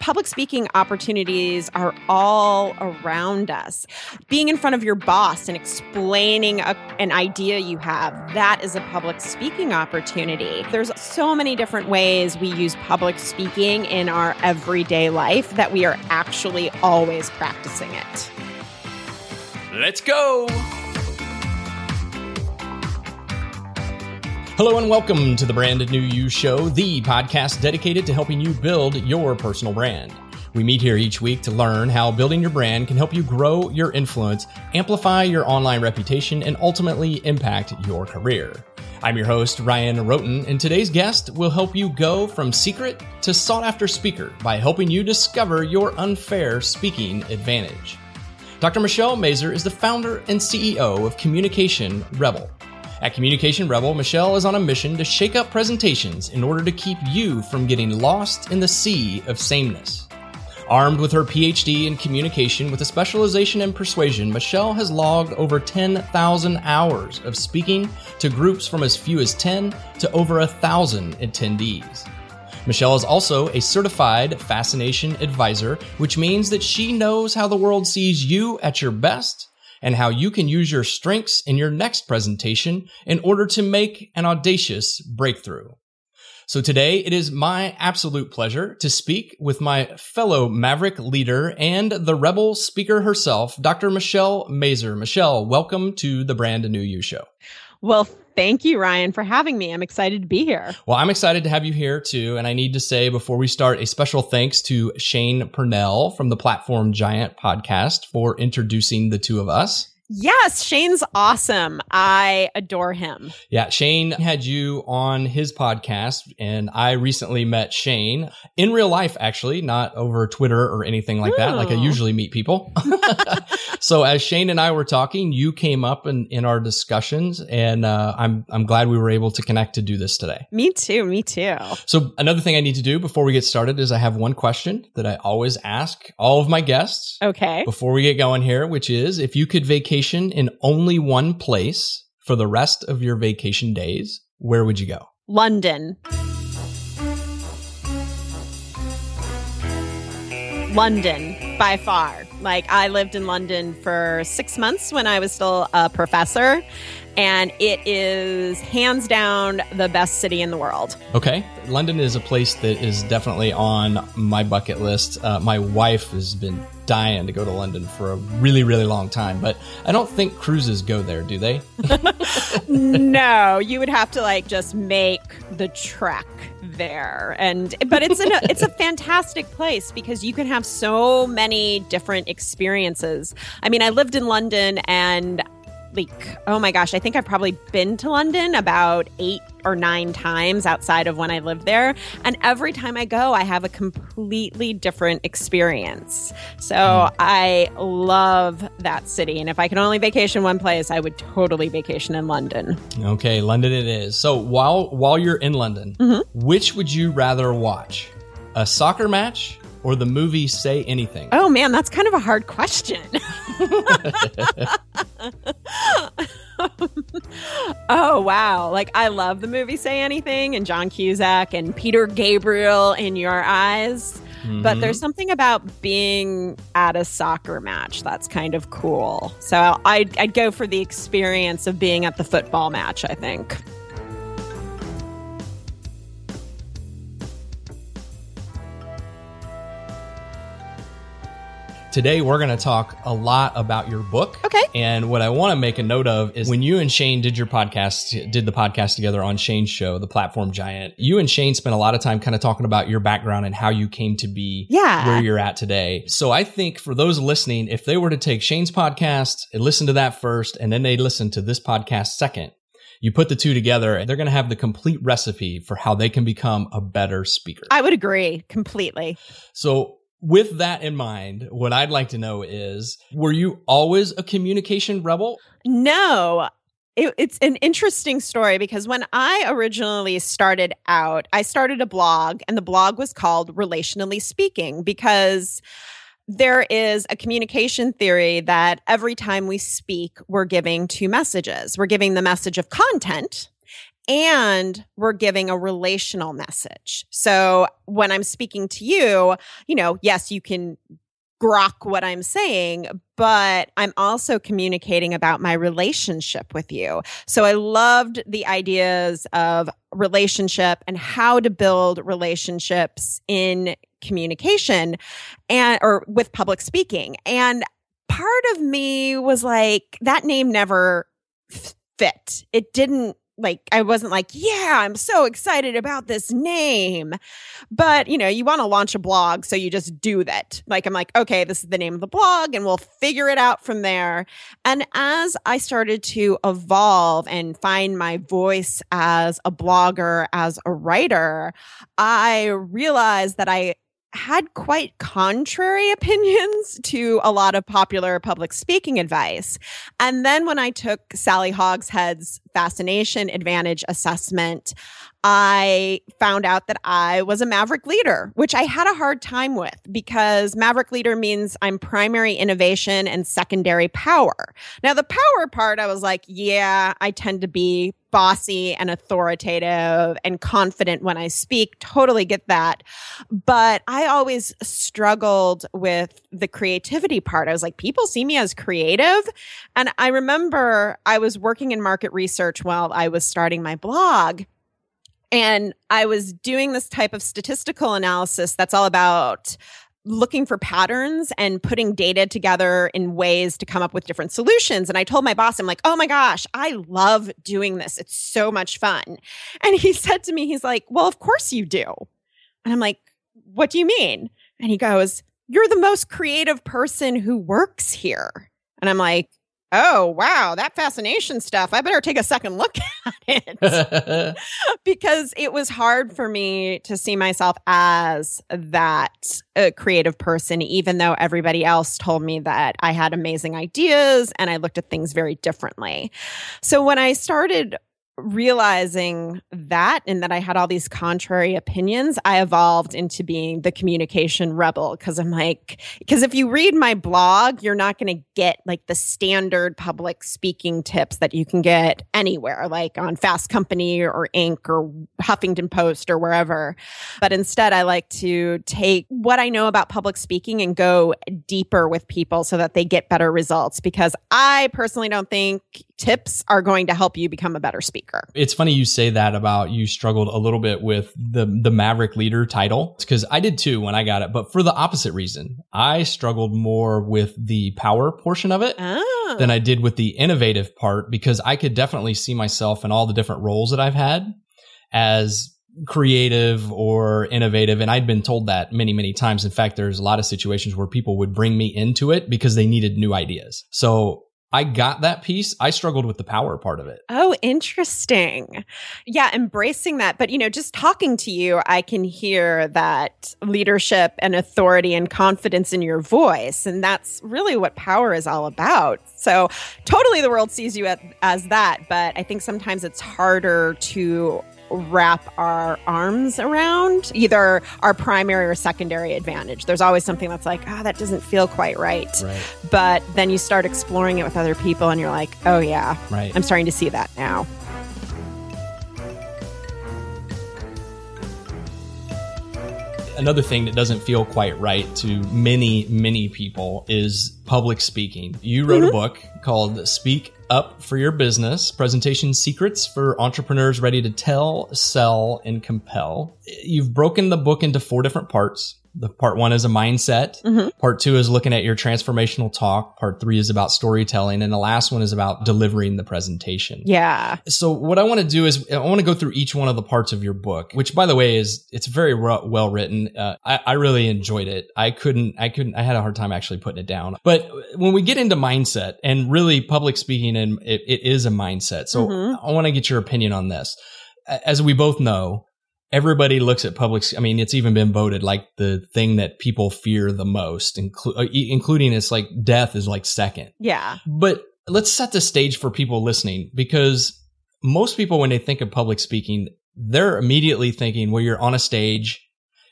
public speaking opportunities are all around us. Being in front of your boss and explaining a, an idea you have, that is a public speaking opportunity. There's so many different ways we use public speaking in our everyday life that we are actually always practicing it. Let's go! Hello and welcome to the Brand New You Show, the podcast dedicated to helping you build your personal brand. We meet here each week to learn how building your brand can help you grow your influence, amplify your online reputation, and ultimately impact your career. I'm your host, Ryan Rhoten, and today's guest will help you go from secret to sought after speaker by helping you discover your unfair speaking advantage. Dr. Michelle Mazur is the founder and CEO of Communication Rebel at Communication Rebel, Michelle is on a mission to shake up presentations in order to keep you from getting lost in the sea of sameness. Armed with her PhD in communication with a specialization in persuasion, Michelle has logged over 10,000 hours of speaking to groups from as few as 10 to over a 1,000 attendees. Michelle is also a certified fascination advisor, which means that she knows how the world sees you at your best and how you can use your strengths in your next presentation in order to make an audacious breakthrough. So today it is my absolute pleasure to speak with my fellow Maverick leader and the rebel speaker herself, Dr. Michelle Mazur. Michelle, welcome to the Brand New You Show. Well, Thank you, Ryan, for having me. I'm excited to be here. Well, I'm excited to have you here too. And I need to say before we start a special thanks to Shane Purnell from the Platform Giant podcast for introducing the two of us. Yes, Shane's awesome. I adore him. Yeah, Shane had you on his podcast, and I recently met Shane in real life, actually, not over Twitter or anything like Ooh. that, like I usually meet people. so as Shane and I were talking, you came up in, in our discussions, and uh, I'm I'm glad we were able to connect to do this today. Me too. Me too. So another thing I need to do before we get started is I have one question that I always ask all of my guests. Okay. Before we get going here, which is if you could vacate vacation in only one place for the rest of your vacation days, where would you go? London. London by far. Like I lived in London for six months when I was still a professor, and it is hands down the best city in the world. Okay. London is a place that is definitely on my bucket list. Uh, my wife has been dying to go to London for a really, really long time, but I don't think cruises go there, do they? no, you would have to like just make the trek there and but it's a it's a fantastic place because you can have so many different experiences. I mean, I lived in London and like oh my gosh, I think I've probably been to London about 8 or 9 times outside of when I lived there, and every time I go I have a completely different experience. So, mm. I love that city and if I could only vacation one place, I would totally vacation in London. Okay, London it is. So, while while you're in London, mm-hmm. which would you rather watch? A soccer match or the movie Say Anything? Oh man, that's kind of a hard question. oh wow. Like I love the movie Say Anything and John Cusack and Peter Gabriel in Your Eyes. Mm-hmm. But there's something about being at a soccer match that's kind of cool. So I'd, I'd go for the experience of being at the football match, I think. Today, we're going to talk a lot about your book. Okay. And what I want to make a note of is when you and Shane did your podcast, did the podcast together on Shane's show, The Platform Giant, you and Shane spent a lot of time kind of talking about your background and how you came to be yeah. where you're at today. So I think for those listening, if they were to take Shane's podcast and listen to that first, and then they listen to this podcast second, you put the two together and they're going to have the complete recipe for how they can become a better speaker. I would agree completely. So with that in mind, what I'd like to know is were you always a communication rebel? No. It, it's an interesting story because when I originally started out, I started a blog, and the blog was called Relationally Speaking because there is a communication theory that every time we speak, we're giving two messages. We're giving the message of content and we're giving a relational message. So when I'm speaking to you, you know, yes, you can grok what I'm saying, but I'm also communicating about my relationship with you. So I loved the ideas of relationship and how to build relationships in communication and or with public speaking. And part of me was like that name never fit. It didn't like I wasn't like, yeah, I'm so excited about this name. But, you know, you want to launch a blog, so you just do that. Like I'm like, okay, this is the name of the blog and we'll figure it out from there. And as I started to evolve and find my voice as a blogger, as a writer, I realized that I had quite contrary opinions to a lot of popular public speaking advice. And then when I took Sally Hogshead's fascination advantage assessment, I found out that I was a maverick leader, which I had a hard time with because maverick leader means I'm primary innovation and secondary power. Now, the power part, I was like, yeah, I tend to be bossy and authoritative and confident when I speak. Totally get that. But I always struggled with the creativity part. I was like, people see me as creative. And I remember I was working in market research while I was starting my blog. And I was doing this type of statistical analysis that's all about looking for patterns and putting data together in ways to come up with different solutions. And I told my boss, I'm like, oh my gosh, I love doing this. It's so much fun. And he said to me, he's like, well, of course you do. And I'm like, what do you mean? And he goes, you're the most creative person who works here. And I'm like, oh, wow, that fascination stuff. I better take a second look at it because it was hard for me to see myself as that uh, creative person, even though everybody else told me that I had amazing ideas and I looked at things very differently. So when I started realizing that and that I had all these contrary opinions, I evolved into being the communication rebel because I'm like, because if you read my blog, you're not going to get like the standard public speaking tips that you can get anywhere, like on Fast Company or Inc. or Huffington Post or wherever. But instead, I like to take what I know about public speaking and go deeper with people so that they get better results because I personally don't think tips are going to help you become a better speaker. It's funny you say that about you struggled a little bit with the the Maverick leader title because I did too when I got it, but for the opposite reason. I struggled more with the power portion of it oh. than I did with the innovative part because I could definitely see myself in all the different roles that I've had as creative or innovative. And I'd been told that many, many times. In fact, there's a lot of situations where people would bring me into it because they needed new ideas. So I got that piece. I struggled with the power part of it. Oh, interesting. Yeah, embracing that. But, you know, just talking to you, I can hear that leadership and authority and confidence in your voice. And that's really what power is all about. So, totally the world sees you as that. But I think sometimes it's harder to wrap our arms around either our primary or secondary advantage. There's always something that's like, oh, that doesn't feel quite right. right. But then you start exploring it with other people and you're like, oh, yeah, right. I'm starting to see that now. Another thing that doesn't feel quite right to many, many people is public speaking. You wrote mm-hmm. a book called Speak Up for Your Business Presentation Secrets for Entrepreneurs Ready to Tell, Sell, and Compel. You've broken the book into four different parts. The part one is a mindset. Mm-hmm. Part two is looking at your transformational talk. Part three is about storytelling. And the last one is about delivering the presentation. Yeah. So what I want to do is I want to go through each one of the parts of your book, which by the way is, it's very well written. Uh, I, I really enjoyed it. I couldn't, I couldn't, I had a hard time actually putting it down. But when we get into mindset and really public speaking and it, it is a mindset. So mm-hmm. I want to get your opinion on this. As we both know, everybody looks at public. I mean, it's even been voted like the thing that people fear the most, inclu- uh, including it's like death is like second. Yeah. But let's set the stage for people listening because most people, when they think of public speaking, they're immediately thinking, well, you're on a stage,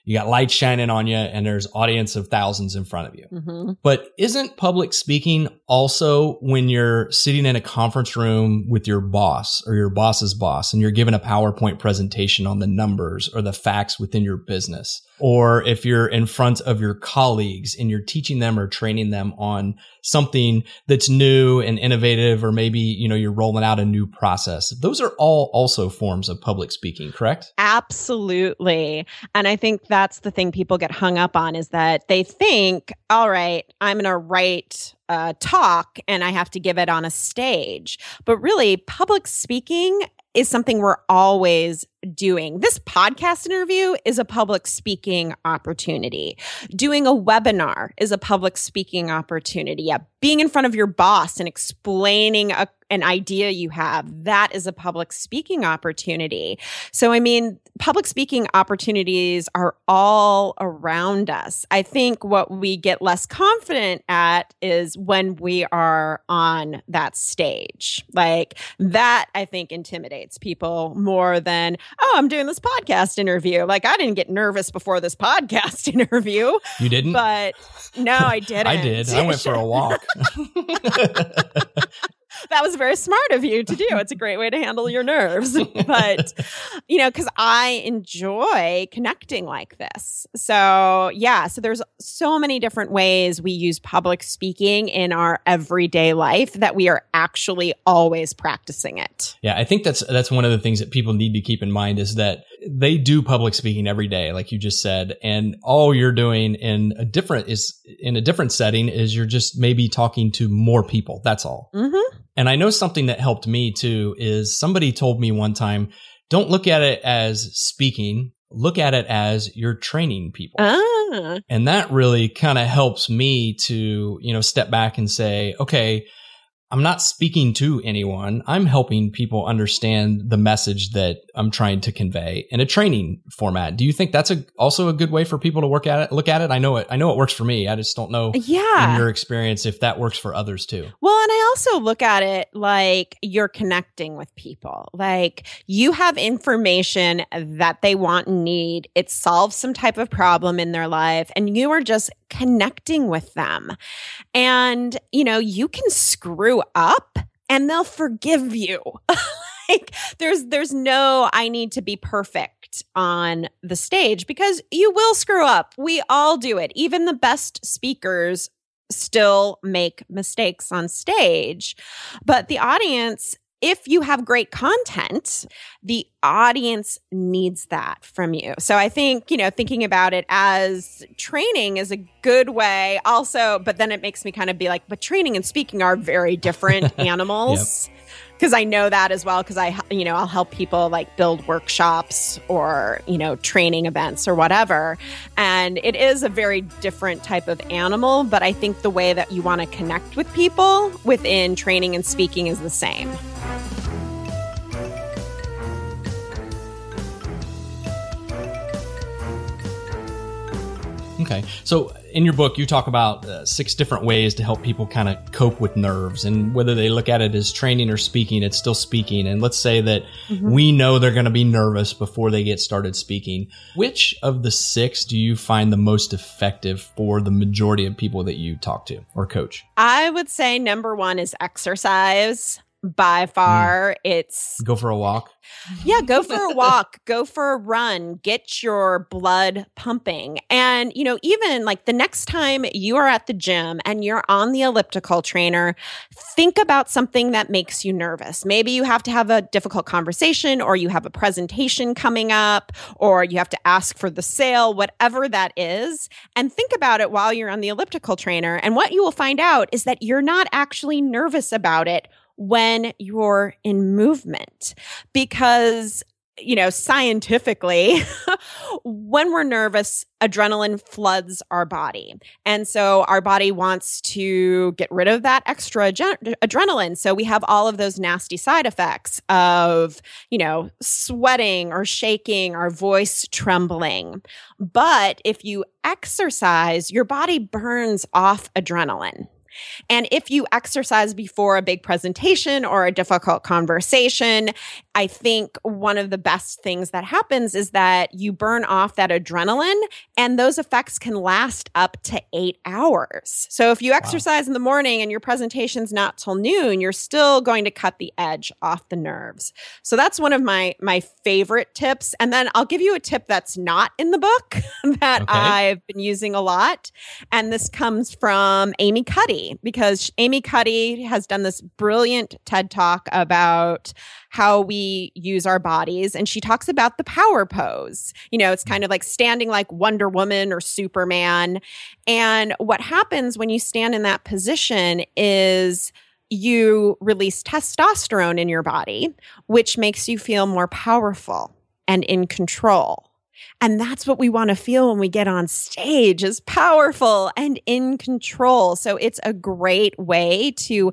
you got lights shining on you and there's audience of thousands in front of you. Mhm. But isn't public speaking also when you're sitting in a conference room with your boss or your boss's boss and you're given a PowerPoint presentation on the numbers or the facts within your business? Or if you're in front of your colleagues and you're teaching them or training them on something that's new and innovative, or maybe, you know, you're rolling out a new process. Those are all also forms of public speaking, correct? Absolutely. And I think that's the thing people get hung up on is that they think, all right, I'm going to write a talk and I have to give it on a stage. But really, public speaking is something we're always doing. This podcast interview is a public speaking opportunity. Doing a webinar is a public speaking opportunity. Yeah, being in front of your boss and explaining a, an idea you have, that is a public speaking opportunity. So, I mean, public speaking opportunities are all around us. I think what we get less confident at is when we are on that stage. Like that, I think intimidates people more than, oh, I'm doing this podcast interview. Like I didn't get nervous before this podcast interview, You didn't? but no, I didn't. I did. I went for a walk. that was very smart of you to do. It's a great way to handle your nerves. But, you know, because I enjoy connecting like this. So, yeah. So, there's so many different ways we use public speaking in our everyday life that we are actually always practicing it. Yeah, I think that's that's one of the things that people need to keep in mind is that they do public speaking every day, like you just said, and all you're doing in a different is in a different setting is you're just maybe talking to more people. That's all. Mm-hmm. And I know something that helped me too is somebody told me one time, don't look at it as speaking, look at it as you're training people. Ah, And that really kind of helps me to, you know, step back and say, okay, I'm not speaking to anyone. I'm helping people understand the message that I'm trying to convey in a training format. Do you think that's a, also a good way for people to work at it? Look at it. I know it. I know it works for me. I just don't know yeah. in your experience if that works for others too. Well, and I also look at it like you're connecting with people. Like you have information that they want and need. It solves some type of problem in their life, and you are just connecting with them. And, you know, you can screw up and they'll forgive you. like there's there's no I need to be perfect on the stage because you will screw up. We all do it. Even the best speakers still make mistakes on stage. But the audience, if you have great content, the audience needs that from you. So I think, you know, thinking about it as training is a good way also, but then it makes me kind of be like, but training and speaking are very different animals. Because I know that as well. Because I, you know, I'll help people like build workshops or, you know, training events or whatever. And it is a very different type of animal. But I think the way that you want to connect with people within training and speaking is the same. Okay. So in your book, you talk about uh, six different ways to help people kind of cope with nerves and whether they look at it as training or speaking, it's still speaking. And let's say that we know they're going to be nervous before they get started speaking. Which of the six do you find the most effective for the majority of people that you talk to or coach? I would say number one is exercise. By hmm. far, it's Go for a walk. Yeah, go for a walk, go for a run, get your blood pumping. And, you know, even like the next time you are at the gym and you're on the elliptical trainer, think about something that makes you nervous. Maybe you have to have a difficult conversation or you have a presentation coming up or you have to ask for the sale, whatever that is. And think about it while you're on the elliptical trainer. And what you will find out is that you're not actually nervous about it when you're in movement. Because you know scientifically when we're nervous adrenaline floods our body. And so our body wants to get rid of that extra adre- adrenaline. So we have all of those nasty side effects of you know sweating or shaking our voice trembling. But if you exercise your body burns off adrenaline And if you exercise before a big presentation or a difficult conversation, I think one of the best things that happens is that you burn off that adrenaline and those effects can last up to eight hours. So if you exercise wow. in the morning and your presentation's not till noon, you're still going to cut the edge off the nerves. So that's one of my, my favorite tips. And then I'll give you a tip that's not in the book that okay. I've been using a lot. And this comes from Amy Cuddy because Amy Cuddy has done this brilliant TED talk about how we use our bodies. And she talks about the power pose. You know, it's kind of like standing like Wonder Woman or Superman. And what happens when you stand in that position is you release testosterone in your body, which makes you feel more powerful and in control. And that's what we want to feel when we get on stage is powerful and in control. So it's a great way to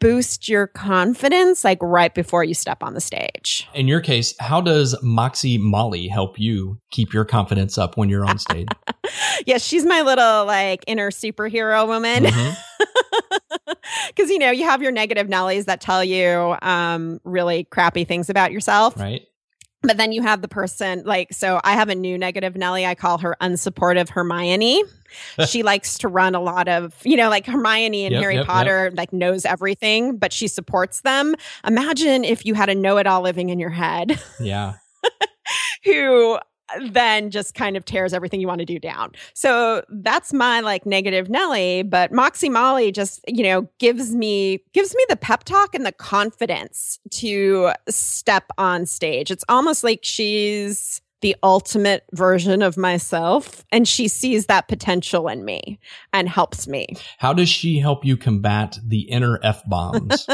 boost your confidence like right before you step on the stage. In your case, how does Moxie Molly help you keep your confidence up when you're on stage? yes, she's my little like inner superhero woman. Mm-hmm. Cuz you know, you have your negative Nellies that tell you um really crappy things about yourself. Right. But then you have the person like, so I have a new negative Nelly. I call her unsupportive Hermione. she likes to run a lot of, you know, like Hermione and yep, Harry yep, Potter, yep. like knows everything, but she supports them. Imagine if you had a know it all living in your head. Yeah. who then just kind of tears everything you want to do down. So that's my like negative Nelly, but Moxie Molly just, you know, gives me gives me the pep talk and the confidence to step on stage. It's almost like she's the ultimate version of myself and she sees that potential in me and helps me. How does she help you combat the inner F bombs?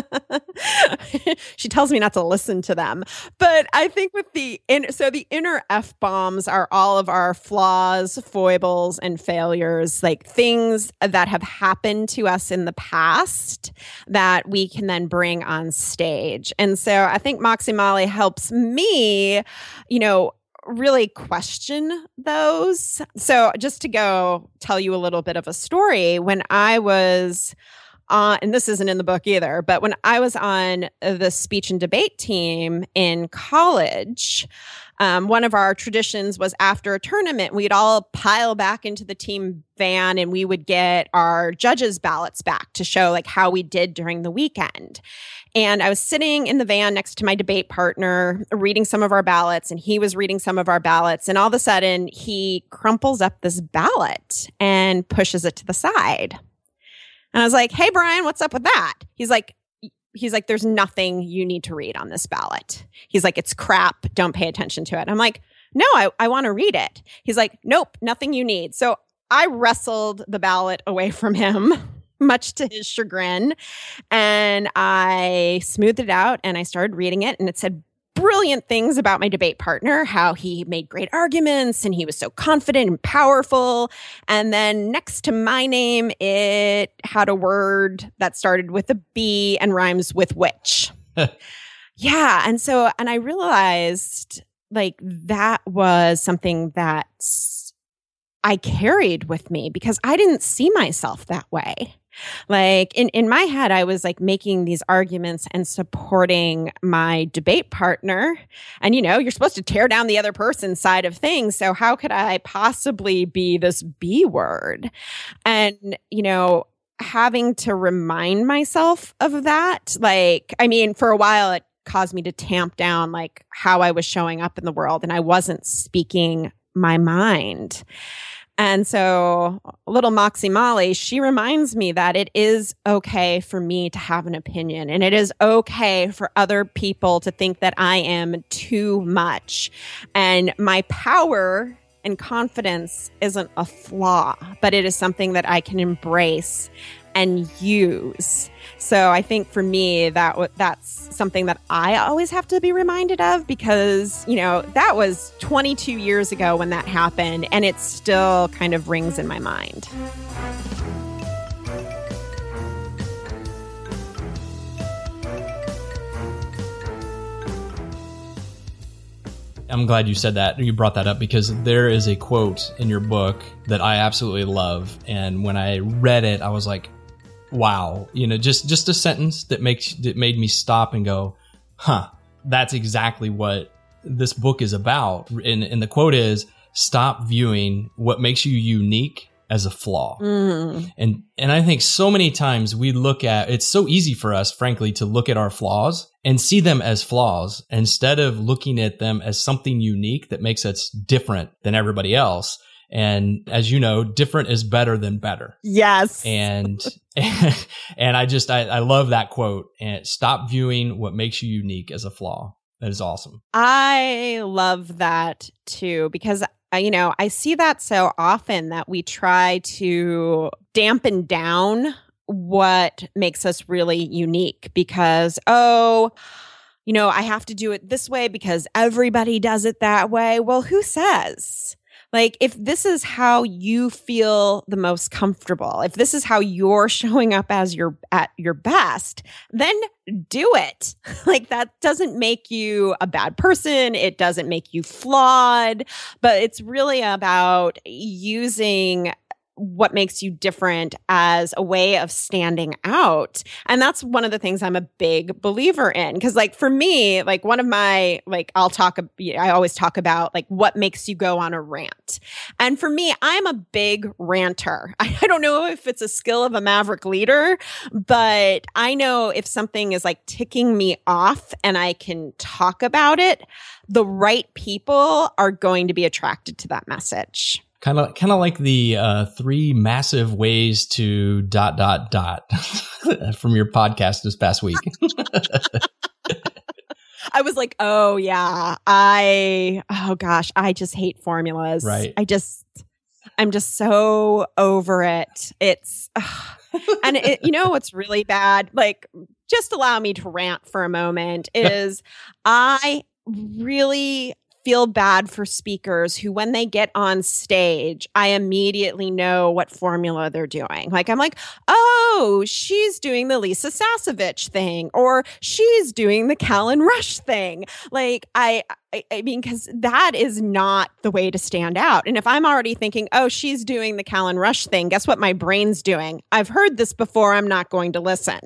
she tells me not to listen to them. But I think with the in, so the inner F bombs are all of our flaws, foibles and failures, like things that have happened to us in the past that we can then bring on stage. And so I think Moxie Molly helps me, you know, really question those. So, just to go tell you a little bit of a story, when I was on, and this isn't in the book either, but when I was on the speech and debate team in college, um, one of our traditions was after a tournament, we'd all pile back into the team van and we would get our judges' ballots back to show like how we did during the weekend. And I was sitting in the van next to my debate partner, reading some of our ballots, and he was reading some of our ballots. And all of a sudden, he crumples up this ballot and pushes it to the side. And I was like, Hey, Brian, what's up with that? He's like, He's like, there's nothing you need to read on this ballot. He's like, it's crap. Don't pay attention to it. I'm like, no, I, I want to read it. He's like, nope, nothing you need. So I wrestled the ballot away from him much to his chagrin. And I smoothed it out and I started reading it, and it said brilliant things about my debate partner, how he made great arguments and he was so confident and powerful. And then next to my name, it had a word that started with a B and rhymes with witch. yeah. And so, and I realized like that was something that I carried with me because I didn't see myself that way. Like in, in my head, I was like making these arguments and supporting my debate partner. And, you know, you're supposed to tear down the other person's side of things. So how could I possibly be this B word? And, you know, having to remind myself of that, like, I mean, for a while, it caused me to tamp down like how I was showing up in the world and I wasn't speaking my mind. And so, little Moxie Molly, she reminds me that it is okay for me to have an opinion and it is okay for other people to think that I am too much. And my power and confidence isn't a flaw, but it is something that I can embrace and use. So I think for me that that's something that I always have to be reminded of because, you know, that was 22 years ago when that happened and it still kind of rings in my mind. I'm glad you said that. You brought that up because there is a quote in your book that I absolutely love. And when I read it, I was like, wow, you know, just just a sentence that makes that made me stop and go, huh, that's exactly what this book is about. And, and the quote is, stop viewing what makes you unique as a flaw. Mm. And and I think so many times we look at it's so easy for us frankly to look at our flaws and see them as flaws instead of looking at them as something unique that makes us different than everybody else. And as you know, different is better than better. Yes. And and I just I, I love that quote and stop viewing what makes you unique as a flaw. That is awesome. I love that too because you know, I see that so often that we try to dampen down what makes us really unique because, oh, you know, I have to do it this way because everybody does it that way. Well, who says? Like, if this is how you feel the most comfortable, if this is how you're showing up as your at your best, then do it. like that doesn't make you a bad person. It doesn't make you flawed, but it's really about using what makes you different as a way of standing out. And that's one of the things I'm a big believer in. Cause like for me, like one of my, like I'll talk, I always talk about like what makes you go on a rant. And for me, I'm a big ranter. I don't know if it's a skill of a maverick leader, but I know if something is like ticking me off and I can talk about it, the right people are going to be attracted to that message kind of kind of like the uh, three massive ways to dot dot dot from your podcast this past week. I was like, oh yeah, I oh gosh, I just hate formulas. Right. I just I'm just so over it. It's and it, you know what's really bad? Like just allow me to rant for a moment is I really feel bad for speakers who, when they get on stage, I immediately know what formula they're doing. Like, I'm like, oh, she's doing the Lisa Sasevich thing, or she's doing the Callan Rush thing. Like, I, I, I mean, because that is not the way to stand out. And if I'm already thinking, oh, she's doing the Callan Rush thing, guess what my brain's doing? I've heard this before. I'm not going to listen.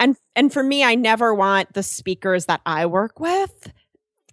And and for me, I never want the speakers that I work with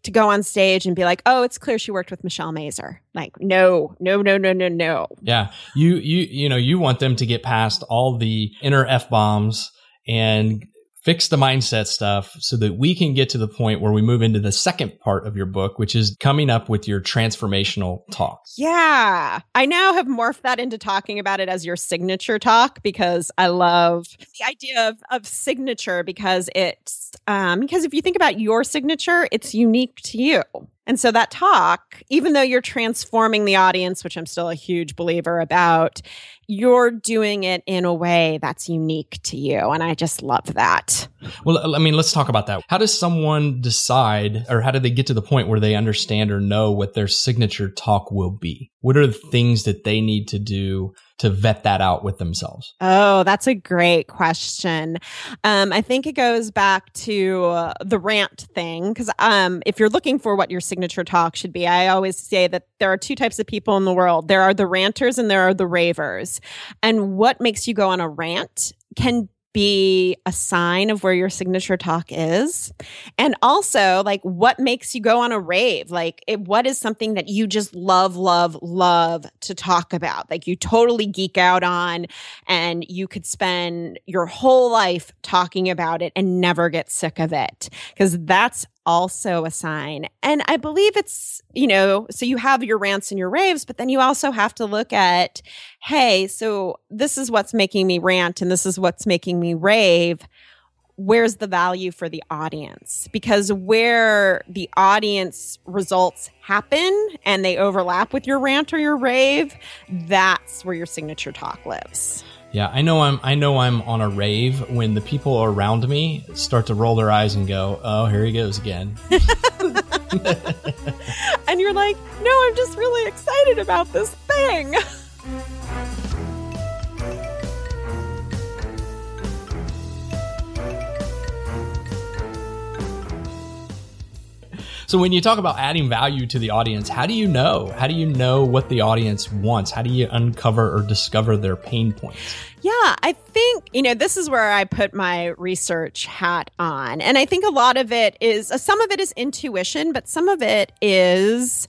to go on stage and be like, "Oh, it's clear she worked with Michelle Mazur." Like, no, no, no, no, no, no. Yeah, you you you know you want them to get past all the inner f bombs and fix the mindset stuff so that we can get to the point where we move into the second part of your book, which is coming up with your transformational talk. Yeah. I now have morphed that into talking about it as your signature talk because I love the idea of, of signature because it's, um, because if you think about your signature, it's unique to you. And so that talk, even though you're transforming the audience, which I'm still a huge believer about, you're doing it in a way that's unique to you. And I just love that. Well, I mean, let's talk about that. How does someone decide or how do they get to the point where they understand or know what their signature talk will be? What are the things that they need to do to vet that out with themselves? Oh, that's a great question. Um, I think it goes back to uh, the rant thing because um, if you're looking for what your signature talk should be, I always say that there are two types of people in the world. There are the ranters and there are the ravers. And what makes you go on a rant can be a sign of where your signature talk is. And also like what makes you go on a rave? Like it, what is something that you just love love love to talk about? Like you totally geek out on and you could spend your whole life talking about it and never get sick of it. Because that's also a sign. And I believe it's, you know, so you have your rants and your raves, but then you also have to look at, hey, so this is what's making me rant and this is what's making me rave. Where's the value for the audience? Because where the audience results happen and they overlap with your rant or your rave, that's where your signature talk lives. Yeah, I know I'm I know I'm on a rave when the people around me start to roll their eyes and go, "Oh, here he goes again." and you're like, "No, I'm just really excited about this thing." So when you talk about adding value to the audience, how do you know? How do you know what the audience wants? How do you uncover or discover their pain points? Yeah, I think, you know, this is where I put my research hat on. And I think a lot of it is, uh, some of it is intuition, but some of it is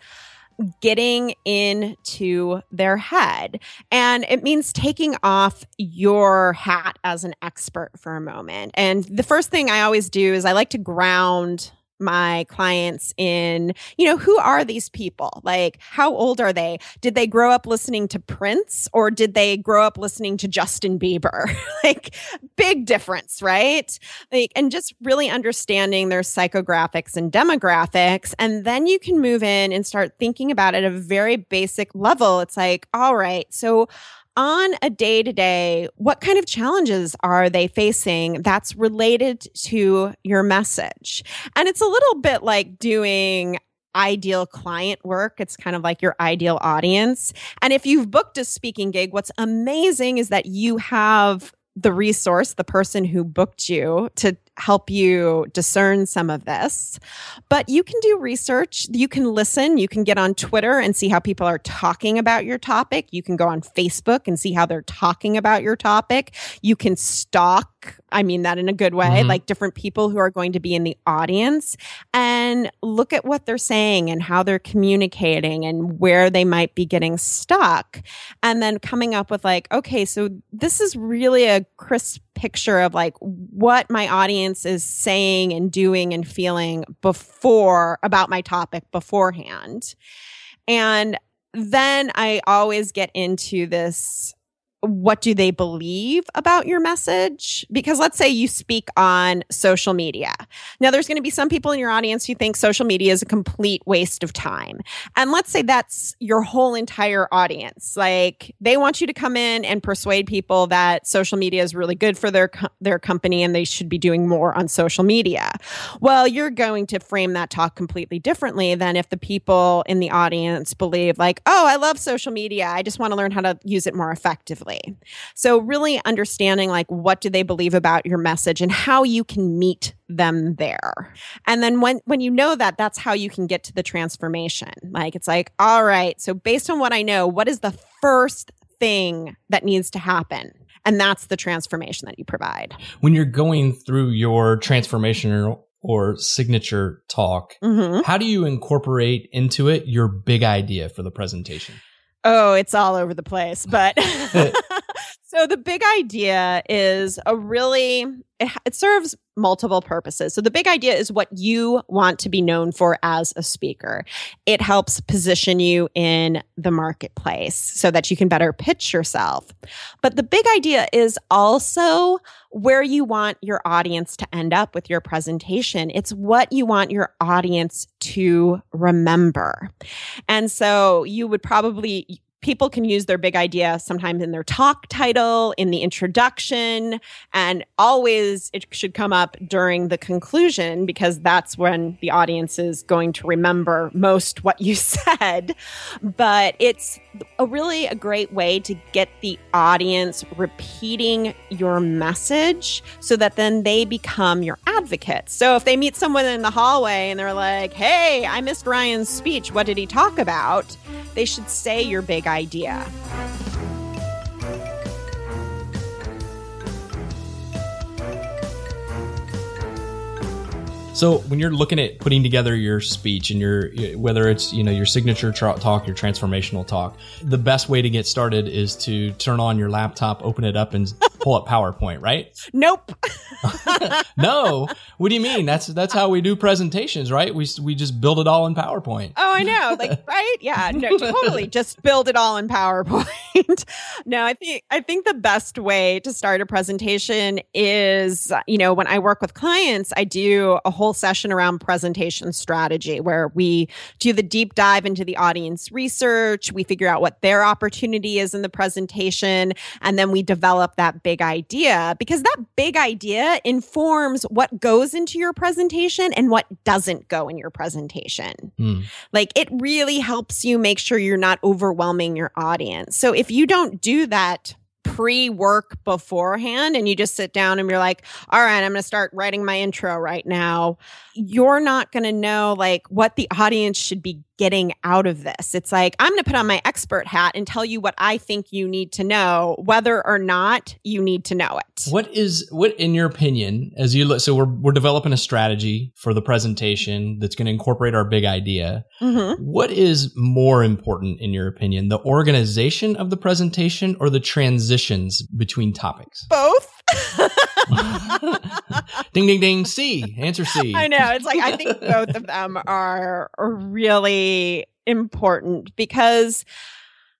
getting into their head. And it means taking off your hat as an expert for a moment. And the first thing I always do is I like to ground my clients in, you know, who are these people? Like, how old are they? Did they grow up listening to Prince or did they grow up listening to Justin Bieber? like, big difference, right? Like, and just really understanding their psychographics and demographics. And then you can move in and start thinking about it at a very basic level. It's like, all right, so on a day to day, what kind of challenges are they facing that's related to your message? And it's a little bit like doing ideal client work. It's kind of like your ideal audience. And if you've booked a speaking gig, what's amazing is that you have the resource, the person who booked you to help you discern some of this. But you can do research. You can listen. You can get on Twitter and see how people are talking about your topic. You can go on Facebook and see how they're talking about your topic. You can stalk I mean that in a good way, mm-hmm. like different people who are going to be in the audience and look at what they're saying and how they're communicating and where they might be getting stuck. And then coming up with like, okay, so this is really a crisp picture of like what my audience is saying and doing and feeling before about my topic beforehand. And then I always get into this what do they believe about your message? Because let's say you speak on social media. Now, there's going to be some people in your audience who think social media is a complete waste of time. And let's say that's your whole entire audience. Like they want you to come in and persuade people that social media is really good for their, co- their company and they should be doing more on social media. Well, you're going to frame that talk completely differently than if the people in the audience believe like, oh, I love social media. I just want to learn how to use it more effectively. So really understanding like what do they believe about your message and how you can meet them there. And then when when you know that that's how you can get to the transformation. Like it's like, all right, so based on what I know, what is the first thing that needs to happen? And that's the transformation that you provide. When you're going through your transformation or, or signature talk, mm-hmm. how do you incorporate into it your big idea for the presentation? Oh, it's all over the place. But so the big idea is a really, it, it, serves multiple purposes. So the big idea is what you want to be known for as a speaker. It helps position you in the marketplace so that you can better pitch yourself. But the big idea is also where you want your audience to end up with your presentation. It's what you want your audience to remember. And so you would probably people can use their big idea sometimes in their talk title, in the introduction, and always it should come up during the conclusion because that's when the audience is going to remember most what you said. But it's a really a great way to get the audience repeating your message so that then they become your advocates. So if they meet someone in the hallway and they're like, "Hey, I missed Ryan's speech. What did he talk about?" They should say your big idea. So when you're looking at putting together your speech and your whether it's you know your signature talk, your transformational talk, the best way to get started is to turn on your laptop, open it up, and pull up PowerPoint, right? Nope. no. What do you mean? That's that's how we do presentations, right? We we just build it all in PowerPoint. Oh, I know. Like, right? Yeah. No, totally. Just build it all in PowerPoint. no, I think I think the best way to start a presentation is, you know, when I work with clients, I do a whole session around presentation strategy where we do the deep dive into the audience research, we figure out what their opportunity is in the presentation, and then we develop that big idea because that big idea informs what goes into your presentation and what doesn't go in your presentation. Mm. Like it really helps you make sure you're not overwhelming your audience. So if you don't do that pre work beforehand and you just sit down and you're like, all right, I'm going to start writing my intro right now, you're not going to know like what the audience should be getting out of this. It's like, I'm going to put on my expert hat and tell you what I think you need to know, whether or not you need to know it. What is, what in your opinion, as you look, so we're, we're developing a strategy for the presentation that's going to incorporate our big idea. Mm-hmm. What is more important in your opinion, the organization of the presentation or the transitions between topics? Both. ding ding ding. C. Answer c. I know. It's like i think both of them are really important because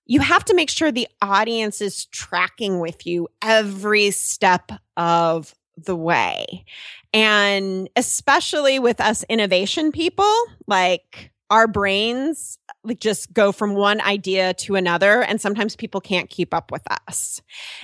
you have to make sure the audience is tracking with you every step of the way. And especially with us innovation people like our brains like just go from one idea to another and sometimes people can't keep up with us.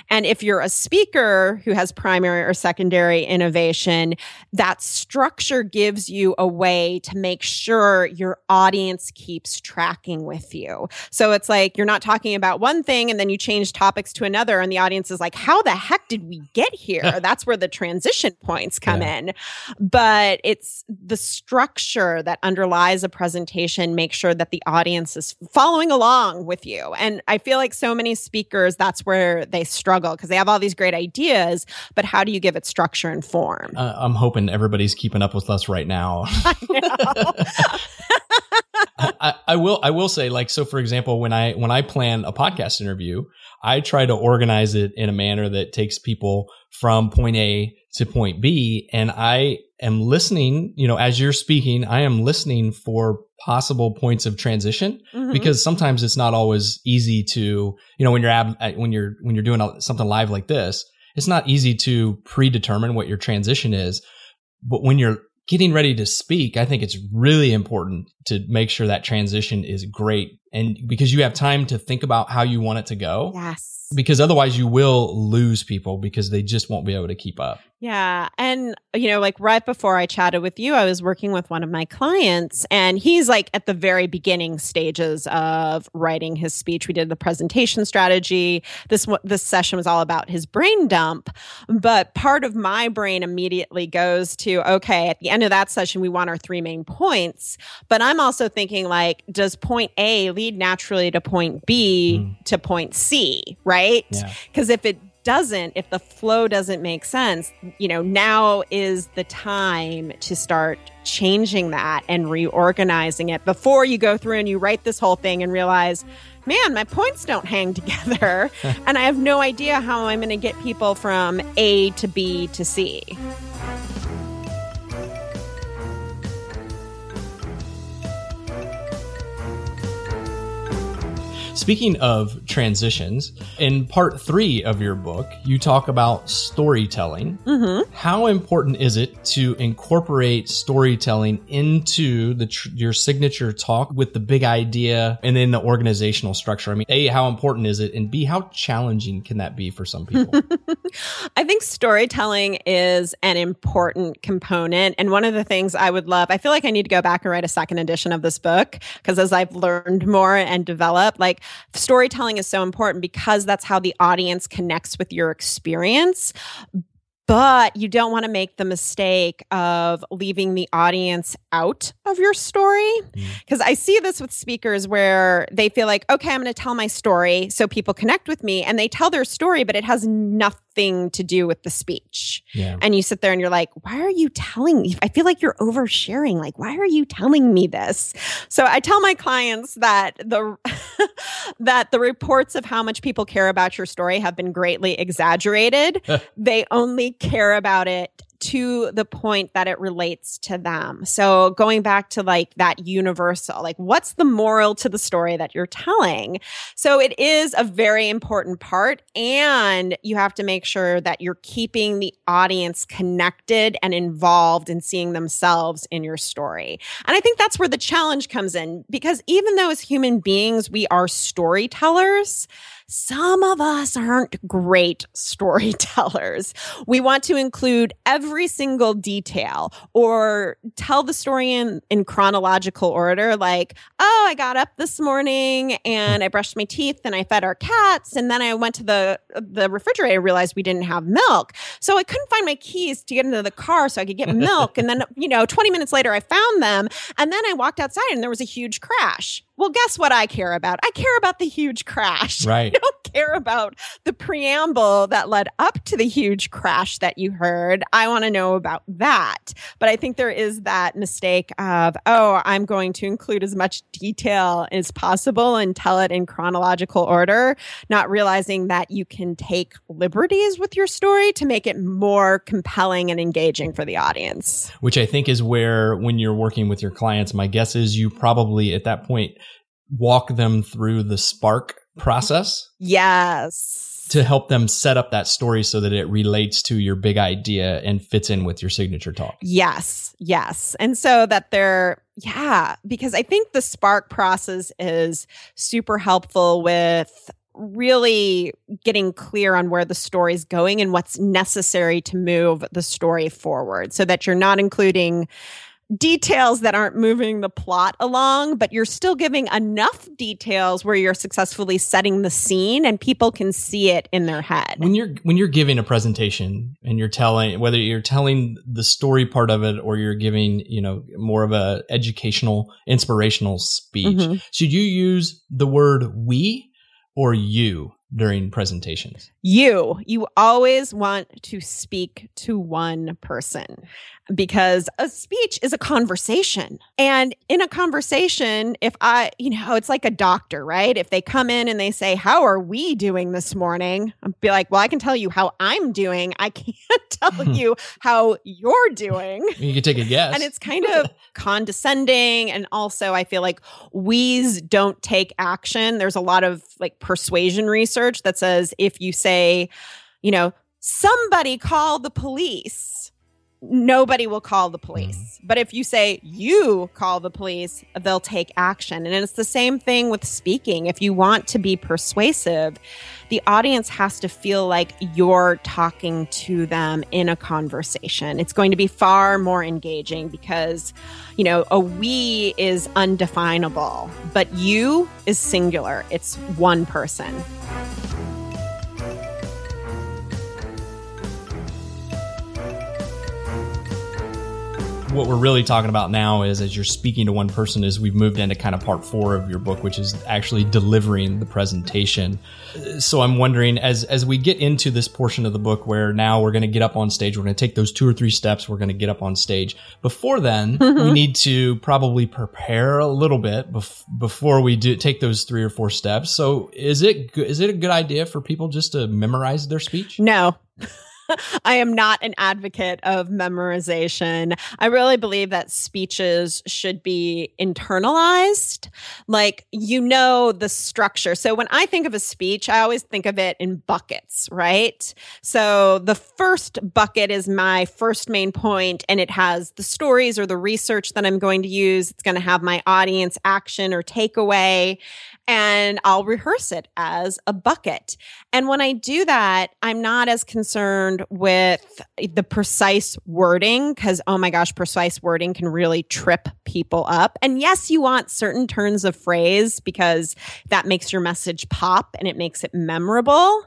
And if you're a speaker who has primary or secondary innovation, that structure gives you a way to make sure your audience keeps tracking with you. So it's like you're not talking about one thing and then you change topics to another and the audience is like how the heck did we get here? That's where the transition points come yeah. in. But it's the structure that underlies a presentation make sure that the audience audience is following along with you. And I feel like so many speakers, that's where they struggle because they have all these great ideas, but how do you give it structure and form? Uh, I'm hoping everybody's keeping up with us right now. I, I, I will I will say like so for example when I when I plan a podcast interview I try to organize it in a manner that takes people from point A to point B and I am listening, you know, as you're speaking, I am listening for possible points of transition mm-hmm. because sometimes it's not always easy to, you know, when you're ab- when you're when you're doing something live like this, it's not easy to predetermine what your transition is. But when you're getting ready to speak, I think it's really important to make sure that transition is great and because you have time to think about how you want it to go. Yes. Because otherwise you will lose people because they just won't be able to keep up. Yeah. And, you know, like right before I chatted with you, I was working with one of my clients and he's like at the very beginning stages of writing his speech. We did the presentation strategy. This, this session was all about his brain dump. But part of my brain immediately goes to, okay, at the end of that session, we want our three main points. But I'm also thinking like, does point A lead naturally to point B mm. to point C, right? Because yeah. if it doesn't, if the flow doesn't make sense, you know, now is the time to start changing that and reorganizing it before you go through and you write this whole thing and realize, man, my points don't hang together. and I have no idea how I'm going to get people from A to B to C. Speaking of transitions, in part three of your book, you talk about storytelling. Mm-hmm. How important is it to incorporate storytelling into the tr- your signature talk with the big idea and then the organizational structure? I mean, A, how important is it? And B, how challenging can that be for some people? I think storytelling is an important component. And one of the things I would love, I feel like I need to go back and write a second edition of this book because as I've learned more and developed, like storytelling is so important because that's how the audience connects with your experience but you don't want to make the mistake of leaving the audience out of your story. Because mm. I see this with speakers where they feel like, okay, I'm going to tell my story so people connect with me. And they tell their story, but it has nothing to do with the speech. Yeah. And you sit there and you're like, why are you telling me? I feel like you're oversharing. Like, why are you telling me this? So I tell my clients that the that the reports of how much people care about your story have been greatly exaggerated. they only care about it to the point that it relates to them. So going back to like that universal, like what's the moral to the story that you're telling? So it is a very important part and you have to make sure that you're keeping the audience connected and involved in seeing themselves in your story. And I think that's where the challenge comes in because even though as human beings we are storytellers, some of us aren't great storytellers. We want to include every single detail or tell the story in, in chronological order, like, oh, I got up this morning and I brushed my teeth and I fed our cats. And then I went to the, the refrigerator, realized we didn't have milk. So I couldn't find my keys to get into the car so I could get milk. and then, you know, 20 minutes later, I found them. And then I walked outside and there was a huge crash. Well, guess what I care about? I care about the huge crash. Right. I don't care about the preamble that led up to the huge crash that you heard. I want to know about that. But I think there is that mistake of, oh, I'm going to include as much detail as possible and tell it in chronological order, not realizing that you can take liberties with your story to make it more compelling and engaging for the audience. Which I think is where, when you're working with your clients, my guess is you probably at that point walk them through the spark mm-hmm. process Yes. to help them set up that story so that it relates to your big idea and fits in with your signature talk. Yes, yes. And so that they're, yeah, because I think the spark process is super helpful with really getting clear on where the story is going and what's necessary to move the story forward so that you're not including details that aren't moving the plot along, but you're still giving enough details where you're successfully setting the scene and people can see it in their head. When you're when you're giving a presentation and you're telling whether you're telling the story part of it or you're giving, you know, more of a educational, inspirational speech, Mhm. should you use the word we or you during presentations? You, you always want to speak to one person because a speech is a conversation. And in a conversation, if I, you know, it's like a doctor, right? If they come in and they say, How are we doing this morning? I'll be like, Well, I can tell you how I'm doing. I can't tell you how you're doing. You can take a guess. And it's kind of condescending. And also, I feel like we's don't take action. There's a lot of like persuasion research that says if you say, you know, somebody call the police, nobody will call the police. Mm-hmm. But if you say you call the police, they'll take action. And it's the same thing with speaking. If you want to be persuasive, the audience has to feel like you're talking to them in a conversation. It's going to be far more engaging because, you know, a we is undefinable, but you is singular. It's one person. What we're really talking about now is as you're speaking to one person is we've moved into kind of part four of your book which is actually delivering the presentation. So i'm wondering as as we get into this portion of the book where now we're going to get up on stage we're going to take those two or three steps we're going to get up on stage. Before then we need to probably prepare a little bit bef- before we do take those three or four steps. So is it go- is it a good idea for people just to memorize their speech? No. I am not an advocate of memorization. I really believe that speeches should be internalized. Like, you know, the structure. So when I think of a speech, I always think of it in buckets, right? So the first bucket is my first main point, and it has the stories or the research that I'm going to use. It's going to have my audience action or takeaway and I'll rehearse it as a bucket. And when I do that, I'm not as concerned with the precise wording because, oh my gosh, precise wording can really trip people up. And yes, you want certain turns of phrase because that makes your message pop and it makes it memorable.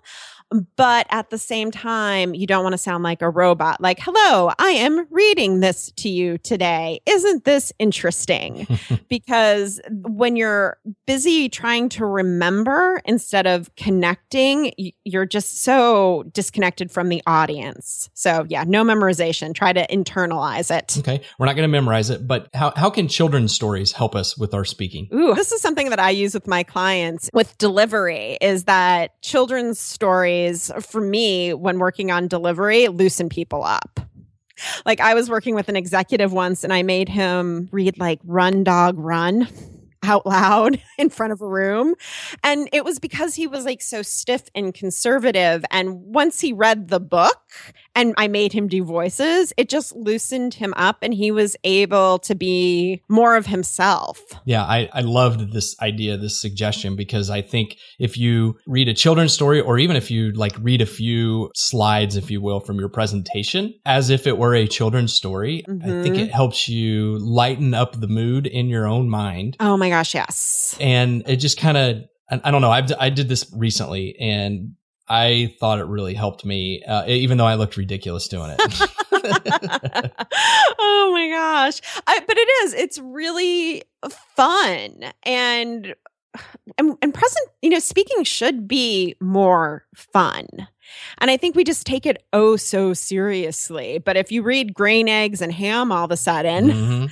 But at the same time, you don't want to sound like a robot. Like, hello, I am reading this to you today. Isn't this interesting? because when you're busy trying to remember instead of connecting, you're just so disconnected from the audience. So, yeah, no memorization. Try to internalize it. okay we're not going to memorize it but how, how can children's stories help us with our speaking Ooh, this is something that I use with my clients with delivery is that children's stories for me when working on delivery loosen people up. Like I was working with an executive once and I made him read like Run Dog Run. out loud in front of a room. And it was because he was like so stiff and conservative. And once he read the book and I made him do voices, it just loosened him up and he was able to be more of himself. Yeah, I, I loved this idea, this suggestion, because I think if you read a children's story or even if you like read a few slides, if you will, from your presentation as if it were a children's story, mm-hmm. I think mm-hmm. it helps you lighten up the mood in your own mind. Oh my gosh, yes. And it just kind of, I don't know, I've, I did this recently and I thought it really helped me, uh, even though I looked ridiculous doing it. oh my gosh. I, but it is, it's really fun. And, and, and present, you know, speaking should be more fun. And I think we just take it oh so seriously. But if you read Green, Eggs, and Ham all of a sudden, mm-hmm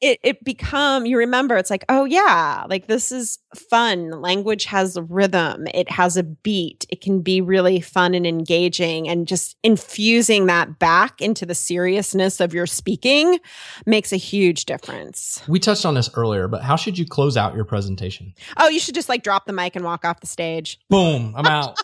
it it become you remember it's like oh yeah like this is fun. Language has a rhythm it has a beat it can be really fun and engaging and just infusing that back into the seriousness of your speaking makes a huge difference. We touched on this earlier but how should you close out your presentation? Oh you should just like drop the mic and walk off the stage. Boom i'm out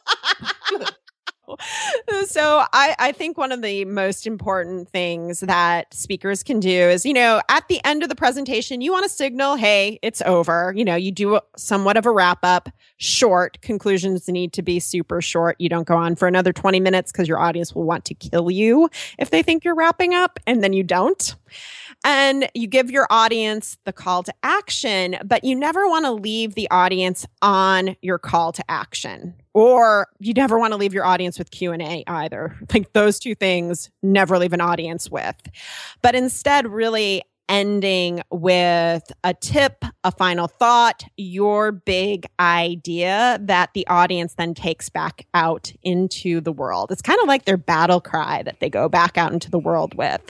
so I, I think one of the most important things that speakers can do is, you know, at the end of the presentation, you want to signal, hey, it's over. You know, you do somewhat of a wrap up, short. Conclusions need to be super short. You don't go on for another 20 minutes because your audience will want to kill you if they think you're wrapping up and then you don't and you give your audience the call to action but you never want to leave the audience on your call to action. Or you never want to leave your audience with q&a either. Like those two things never leave an audience with. But instead really ending with a tip, a final thought, your big idea that the audience then takes back out into the world. It's kind of like their battle cry that they go back out into the world with.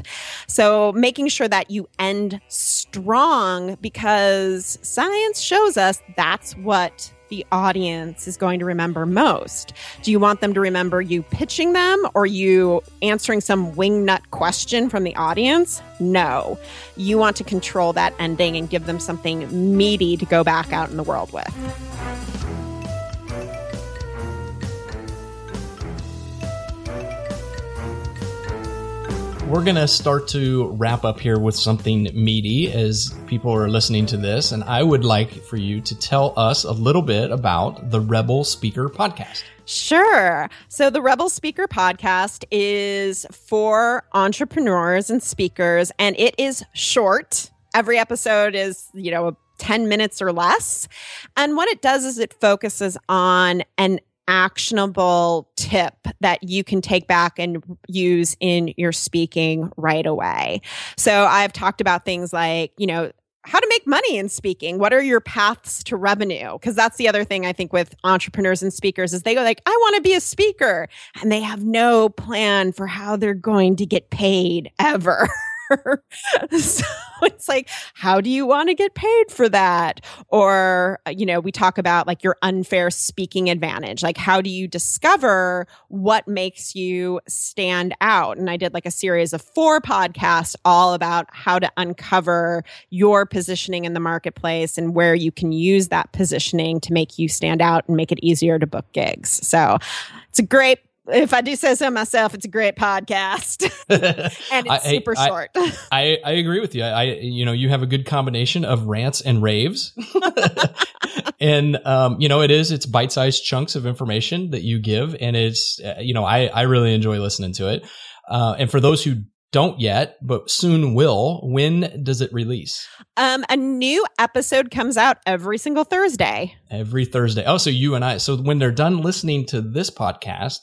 So making sure that you end strong because science shows us that's what the audience is going to remember most? Do you want them to remember you pitching them or you answering some wingnut question from the audience? No. You want to control that ending and give them something meaty to go back out in the world with. We're going to start to wrap up here with something meaty as people are listening to this. And I would like for you to tell us a little bit about the Rebel Speaker podcast. Sure. So, the Rebel Speaker podcast is for entrepreneurs and speakers, and it is short. Every episode is, you know, 10 minutes or less. And what it does is it focuses on an actionable tip that you can take back and use in your speaking right away. So I've talked about things like, you know, how to make money in speaking. What are your paths to revenue? Because that's the other thing I think with entrepreneurs and speakers is they go like, I want to be a speaker and they have no plan for how they're going to get paid ever. so it's like, how do you want to get paid for that? Or, uh, you know, we talk about like your unfair speaking advantage. Like, how do you discover what makes you stand out? And I did like a series of four podcasts all about how to uncover your positioning in the marketplace and where you can use that positioning to make you stand out and make it easier to book gigs. So it's a great if I do say so myself, it's a great podcast, and it's I, super I, short. I, I agree with you. I you know you have a good combination of rants and raves, and um, you know it is it's bite sized chunks of information that you give, and it's uh, you know I I really enjoy listening to it. Uh, and for those who don't yet, but soon will. When does it release? Um, a new episode comes out every single Thursday. Every Thursday. Oh, so you and I. So when they're done listening to this podcast,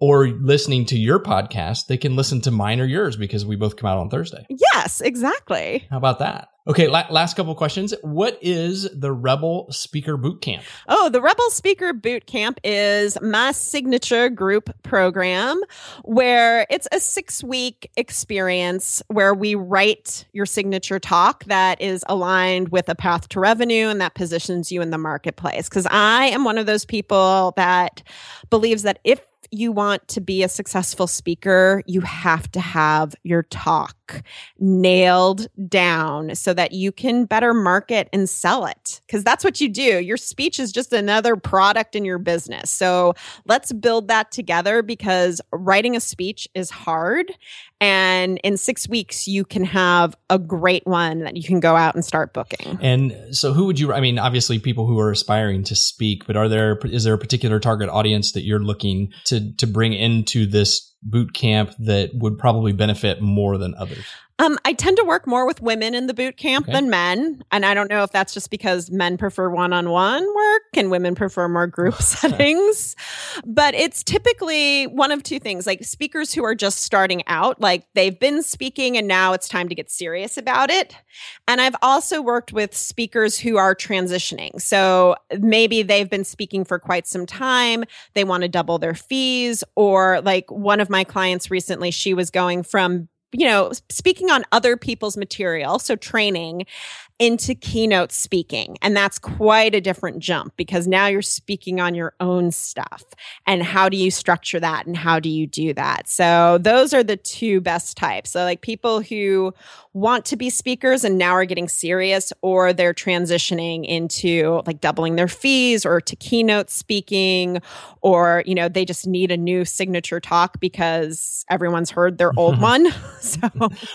or listening to your podcast, they can listen to mine or yours because we both come out on Thursday. Yes, exactly. How about that? Okay, la- last couple questions. What is the Rebel Speaker Boot Camp? Oh, the Rebel Speaker Boot Camp is my signature group program where it's a six week experience where we write your signature talk that is aligned with a path to revenue and that positions you in the marketplace. Because I am one of those people that believes that if you want to be a successful speaker, you have to have your talk nailed down so that you can better market and sell it. Because that's what you do. Your speech is just another product in your business. So let's build that together because writing a speech is hard. And in six weeks, you can have a great one that you can go out and start booking. And so, who would you? I mean, obviously, people who are aspiring to speak, but are there is there a particular target audience that you're looking to to bring into this boot camp that would probably benefit more than others? Um, I tend to work more with women in the boot camp okay. than men. And I don't know if that's just because men prefer one on one work and women prefer more group settings. But it's typically one of two things like speakers who are just starting out, like they've been speaking and now it's time to get serious about it. And I've also worked with speakers who are transitioning. So maybe they've been speaking for quite some time, they want to double their fees, or like one of my clients recently, she was going from you know, speaking on other people's material, so training, into keynote speaking. And that's quite a different jump because now you're speaking on your own stuff. And how do you structure that? And how do you do that? So those are the two best types. So, like people who want to be speakers and now are getting serious, or they're transitioning into like doubling their fees or to keynote speaking, or, you know, they just need a new signature talk because everyone's heard their old one. so,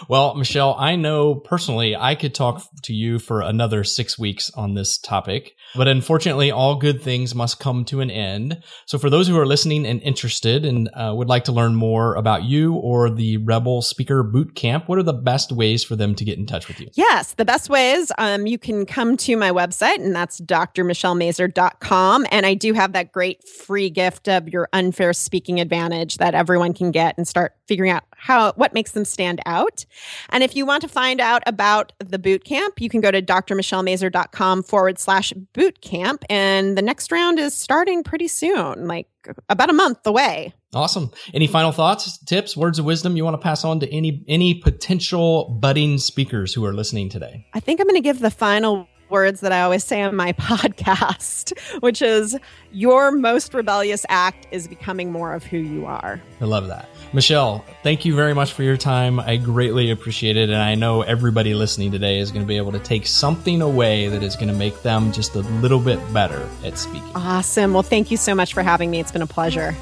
well, Michelle, I know personally I could talk to you for another six weeks on this topic. But unfortunately, all good things must come to an end. So for those who are listening and interested and uh, would like to learn more about you or the Rebel Speaker Boot Camp, what are the best ways for them to get in touch with you? Yes, the best ways, um, you can come to my website, and that's drmichellemazur.com. And I do have that great free gift of your unfair speaking advantage that everyone can get and start figuring out how what makes them stand out. And if you want to find out about the boot camp, you can go to drmichellemazur.com forward slash boot camp. And the next round is starting pretty soon, like about a month away. Awesome. Any final thoughts, tips, words of wisdom you want to pass on to any any potential budding speakers who are listening today? I think I'm going to give the final words that I always say on my podcast, which is your most rebellious act is becoming more of who you are. I love that. Michelle, thank you very much for your time. I greatly appreciate it. And I know everybody listening today is going to be able to take something away that is going to make them just a little bit better at speaking. Awesome. Well, thank you so much for having me. It's been a pleasure.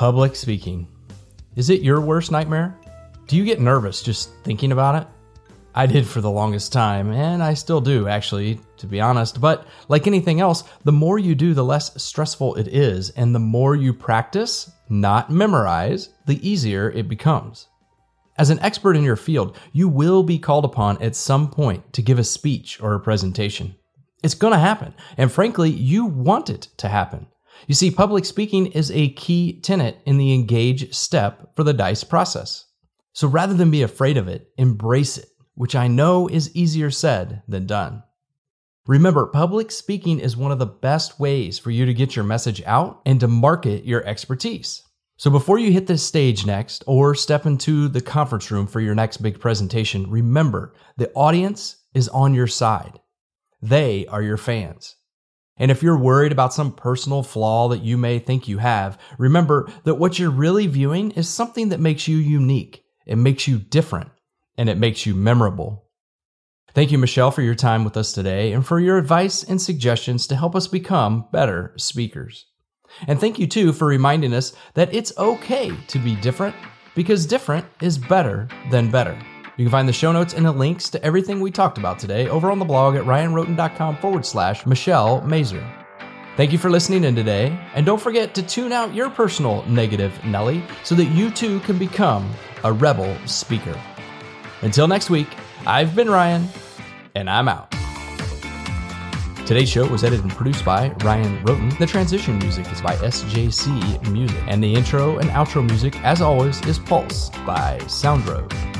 Public speaking. Is it your worst nightmare? Do you get nervous just thinking about it? I did for the longest time, and I still do, actually, to be honest. But like anything else, the more you do, the less stressful it is, and the more you practice, not memorize, the easier it becomes. As an expert in your field, you will be called upon at some point to give a speech or a presentation. It's going to happen, and frankly, you want it to happen. You see, public speaking is a key tenet in the engage step for the DICE process. So rather than be afraid of it, embrace it, which I know is easier said than done. Remember, public speaking is one of the best ways for you to get your message out and to market your expertise. So before you hit the stage next or step into the conference room for your next big presentation, remember the audience is on your side. They are your fans. And if you're worried about some personal flaw that you may think you have, remember that what you're really viewing is something that makes you unique. It makes you different and it makes you memorable. Thank you, Michelle, for your time with us today and for your advice and suggestions to help us become better speakers. And thank you, too, for reminding us that it's okay to be different because different is better than better. You can find the show notes and the links to everything we talked about today over on the blog at ryanrhoten.com forward slash Michelle Mazur. Thank you for listening in today, and don't forget to tune out your personal negative Nelly so that you too can become a rebel speaker. Until next week, I've been Ryan, and I'm out. Today's show was edited and produced by Ryan Rhoten. The transition music is by SJC Music, and the intro and outro music, as always, is Pulse by Soundroad.